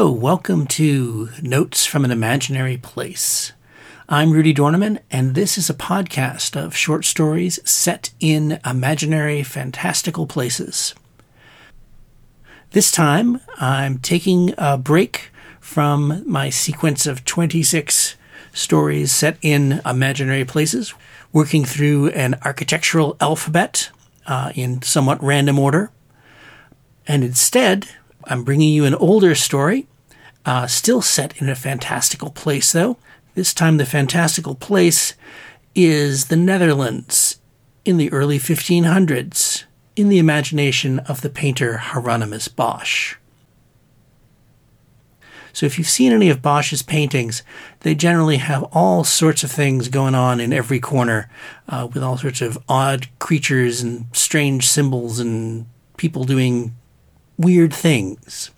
Hello, welcome to Notes from an Imaginary Place. I'm Rudi Dornemann, and this is a podcast of short stories set in imaginary, fantastical places. This time, I'm taking a break from my sequence of 26 stories set in imaginary places, working through an architectural alphabet uh, in somewhat random order. And instead, I'm bringing you an older story, uh, still set in a fantastical place, though. This time, the fantastical place is the Netherlands in the early 1500s, in the imagination of the painter Hieronymus Bosch. So, if you've seen any of Bosch's paintings, they generally have all sorts of things going on in every corner, uh, with all sorts of odd creatures and strange symbols and people doing weird things.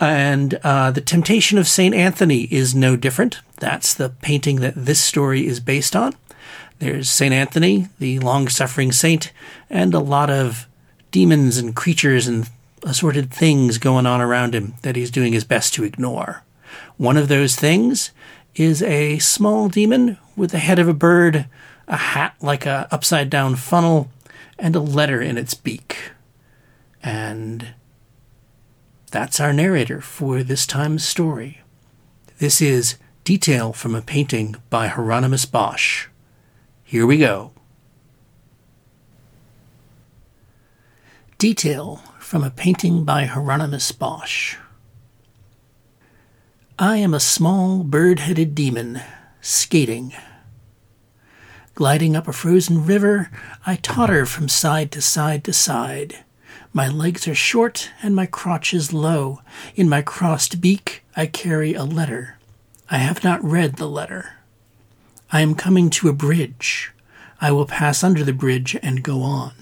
And uh, The Temptation of St. Anthony is no different. That's the painting that this story is based on. There's St. Anthony, the long suffering saint, and a lot of demons and creatures and assorted things going on around him that he's doing his best to ignore. One of those things is a small demon with the head of a bird, a hat like a upside down funnel, and a letter in its beak. And that's our narrator for this time's story. This is Detail from a Painting by Hieronymus Bosch. Here we go. Detail from a painting by Hieronymus Bosch. I am a small bird headed demon, skating. Gliding up a frozen river, I totter from side to side to side. My legs are short and my crotch is low. In my crossed beak I carry a letter. I have not read the letter. I am coming to a bridge. I will pass under the bridge and go on.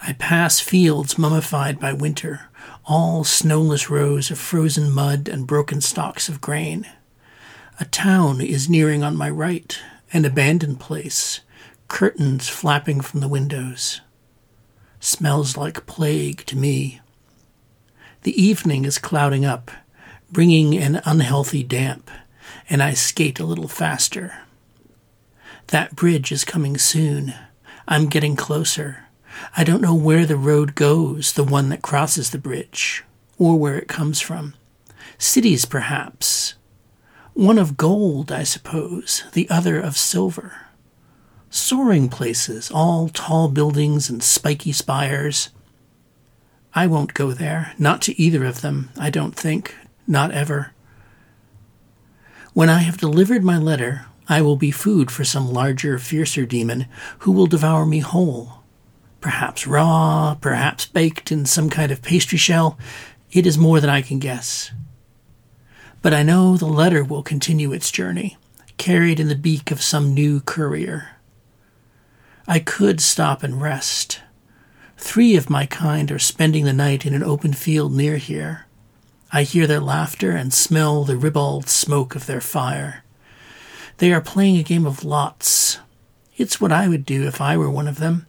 I pass fields mummified by winter, all snowless rows of frozen mud and broken stalks of grain. A town is nearing on my right, an abandoned place, curtains flapping from the windows. Smells like plague to me. The evening is clouding up, bringing an unhealthy damp, and I skate a little faster. That bridge is coming soon. I'm getting closer. I don't know where the road goes, the one that crosses the bridge, or where it comes from. Cities, perhaps. One of gold, I suppose, the other of silver soaring places, all tall buildings and spiky spires. I won't go there, not to either of them, I don't think, not ever. When I have delivered my letter, I will be food for some larger, fiercer demon who will devour me whole. Perhaps raw, perhaps baked in some kind of pastry shell. It is more than I can guess. But I know the letter will continue its journey, carried in the beak of some new courier. I could stop and rest. Three of my kind are spending the night in an open field near here. I hear their laughter and smell the ribald smoke of their fire. They are playing a game of lots. It's what I would do if I were one of them.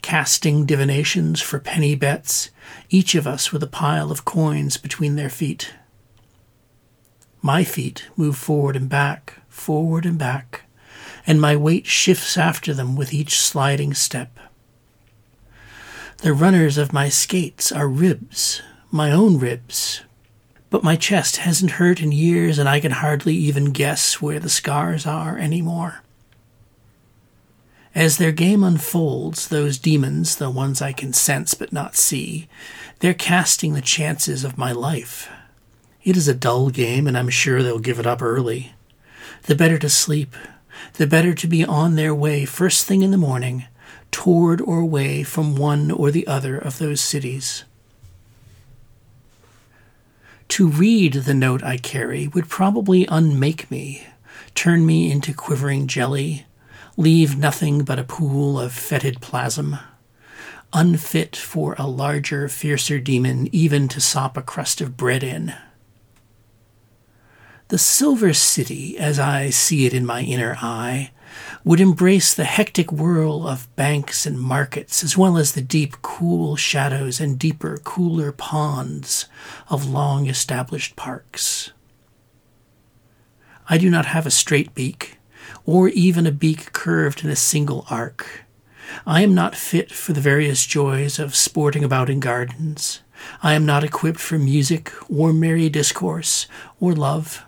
Casting divinations for penny bets, each of us with a pile of coins between their feet. My feet move forward and back, forward and back and my weight shifts after them with each sliding step. The runners of my skates are ribs, my own ribs, but my chest hasn't hurt in years and I can hardly even guess where the scars are anymore. As their game unfolds, those demons, the ones I can sense but not see, they're casting the chances of my life. It is a dull game, and I'm sure they'll give it up early. The better to sleep, the better to be on their way first thing in the morning toward or away from one or the other of those cities. To read the note I carry would probably unmake me, turn me into quivering jelly, leave nothing but a pool of fetid plasm, unfit for a larger, fiercer demon even to sop a crust of bread in. The Silver City, as I see it in my inner eye, would embrace the hectic whirl of banks and markets, as well as the deep, cool shadows and deeper, cooler ponds of long established parks. I do not have a straight beak, or even a beak curved in a single arc. I am not fit for the various joys of sporting about in gardens. I am not equipped for music, or merry discourse, or love.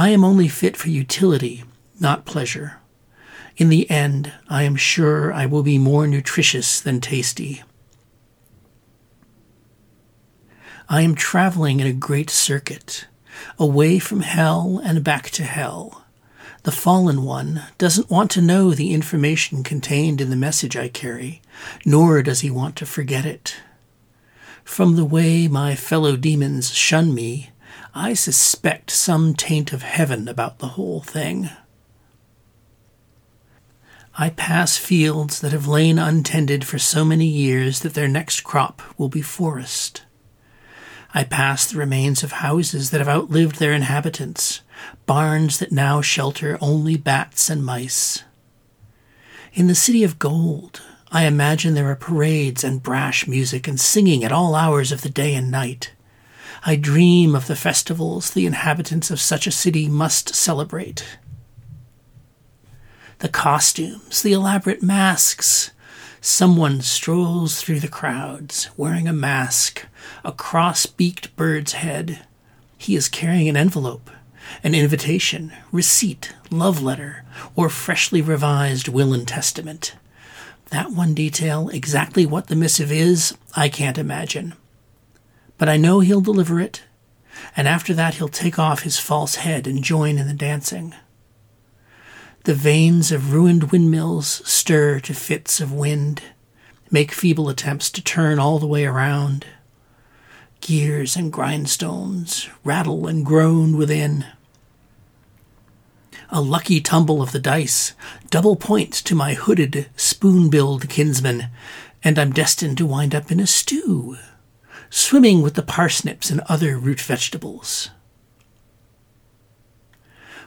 I am only fit for utility, not pleasure. In the end, I am sure I will be more nutritious than tasty. I am traveling in a great circuit, away from hell and back to hell. The fallen one doesn't want to know the information contained in the message I carry, nor does he want to forget it. From the way my fellow demons shun me, I suspect some taint of heaven about the whole thing. I pass fields that have lain untended for so many years that their next crop will be forest. I pass the remains of houses that have outlived their inhabitants, barns that now shelter only bats and mice. In the city of gold, I imagine there are parades and brash music and singing at all hours of the day and night. I dream of the festivals the inhabitants of such a city must celebrate. The costumes, the elaborate masks. Someone strolls through the crowds, wearing a mask, a cross beaked bird's head. He is carrying an envelope, an invitation, receipt, love letter, or freshly revised will and testament. That one detail, exactly what the missive is, I can't imagine. But I know he'll deliver it, and after that he'll take off his false head and join in the dancing. The vanes of ruined windmills stir to fits of wind, make feeble attempts to turn all the way around. Gears and grindstones rattle and groan within. A lucky tumble of the dice, double points to my hooded, spoon billed kinsman, and I'm destined to wind up in a stew, swimming with the parsnips and other root vegetables.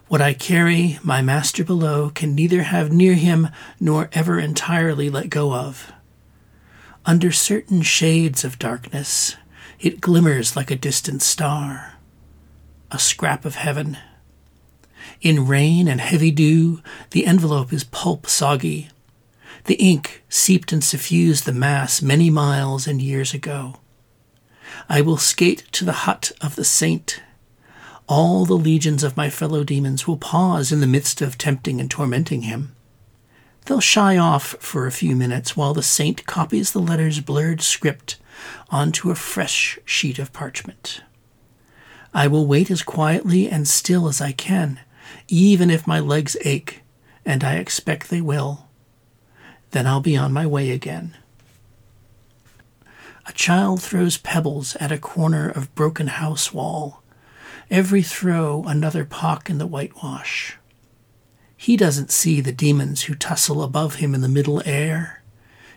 What I carry, my master below can neither have near him nor ever entirely let go of. Under certain shades of darkness, it glimmers like a distant star, a scrap of heaven. In rain and heavy dew, the envelope is pulp soggy. The ink seeped and suffused the mass many miles and years ago. I will skate to the hut of the saint. All the legions of my fellow demons will pause in the midst of tempting and tormenting him. They'll shy off for a few minutes while the saint copies the letter's blurred script onto a fresh sheet of parchment. I will wait as quietly and still as I can even if my legs ache, and I expect they will. Then I'll be on my way again. A child throws pebbles at a corner of broken house wall. Every throw another pock in the whitewash. He doesn't see the demons who tussle above him in the middle air.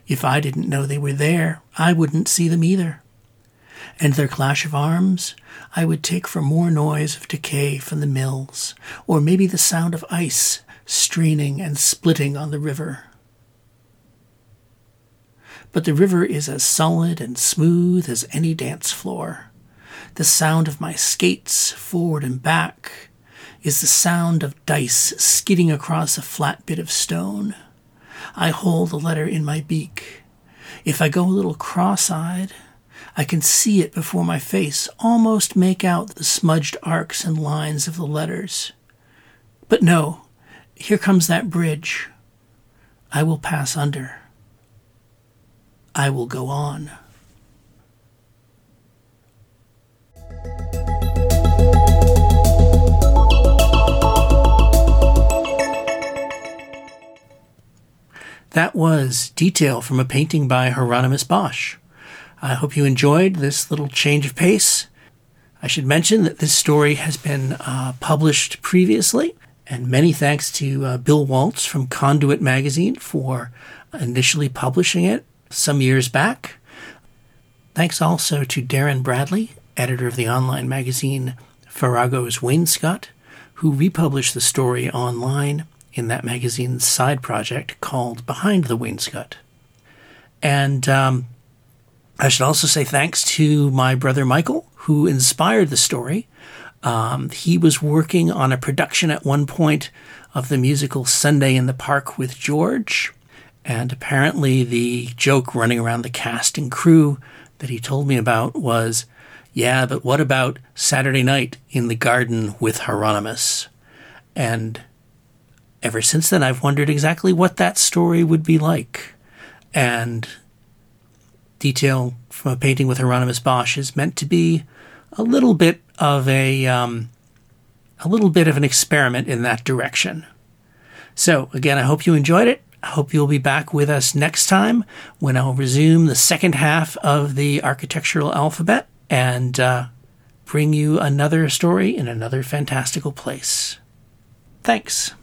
If I didn't know they were there, I wouldn't see them either and their clash of arms I would take for more noise of decay from the mills, or maybe the sound of ice straining and splitting on the river. But the river is as solid and smooth as any dance floor. The sound of my skates, forward and back, is the sound of dice skidding across a flat bit of stone. I hold the letter in my beak. If I go a little cross eyed, I can see it before my face, almost make out the smudged arcs and lines of the letters. But no, here comes that bridge. I will pass under. I will go on. That was detail from a painting by Hieronymus Bosch. I hope you enjoyed this little change of pace. I should mention that this story has been uh, published previously, and many thanks to uh, Bill Waltz from Conduit Magazine for initially publishing it some years back. Thanks also to Darin Bradley, editor of the online magazine Farrago's Wainscot, who republished the story online in that magazine's side project called Behind the Wainscot. And um, I should also say thanks to my brother Michael, who inspired the story. Um, he was working on a production at one point of the musical Sunday in the Park with George. And apparently, the joke running around the cast and crew that he told me about was yeah, but what about Saturday night in the garden with Hieronymus? And ever since then, I've wondered exactly what that story would be like. And detail from a painting with Hieronymus Bosch is meant to be a little bit of a um, a little bit of an experiment in that direction. So again, I hope you enjoyed it. I hope you'll be back with us next time when I'll resume the second half of the architectural alphabet and uh, bring you another story in another fantastical place. Thanks.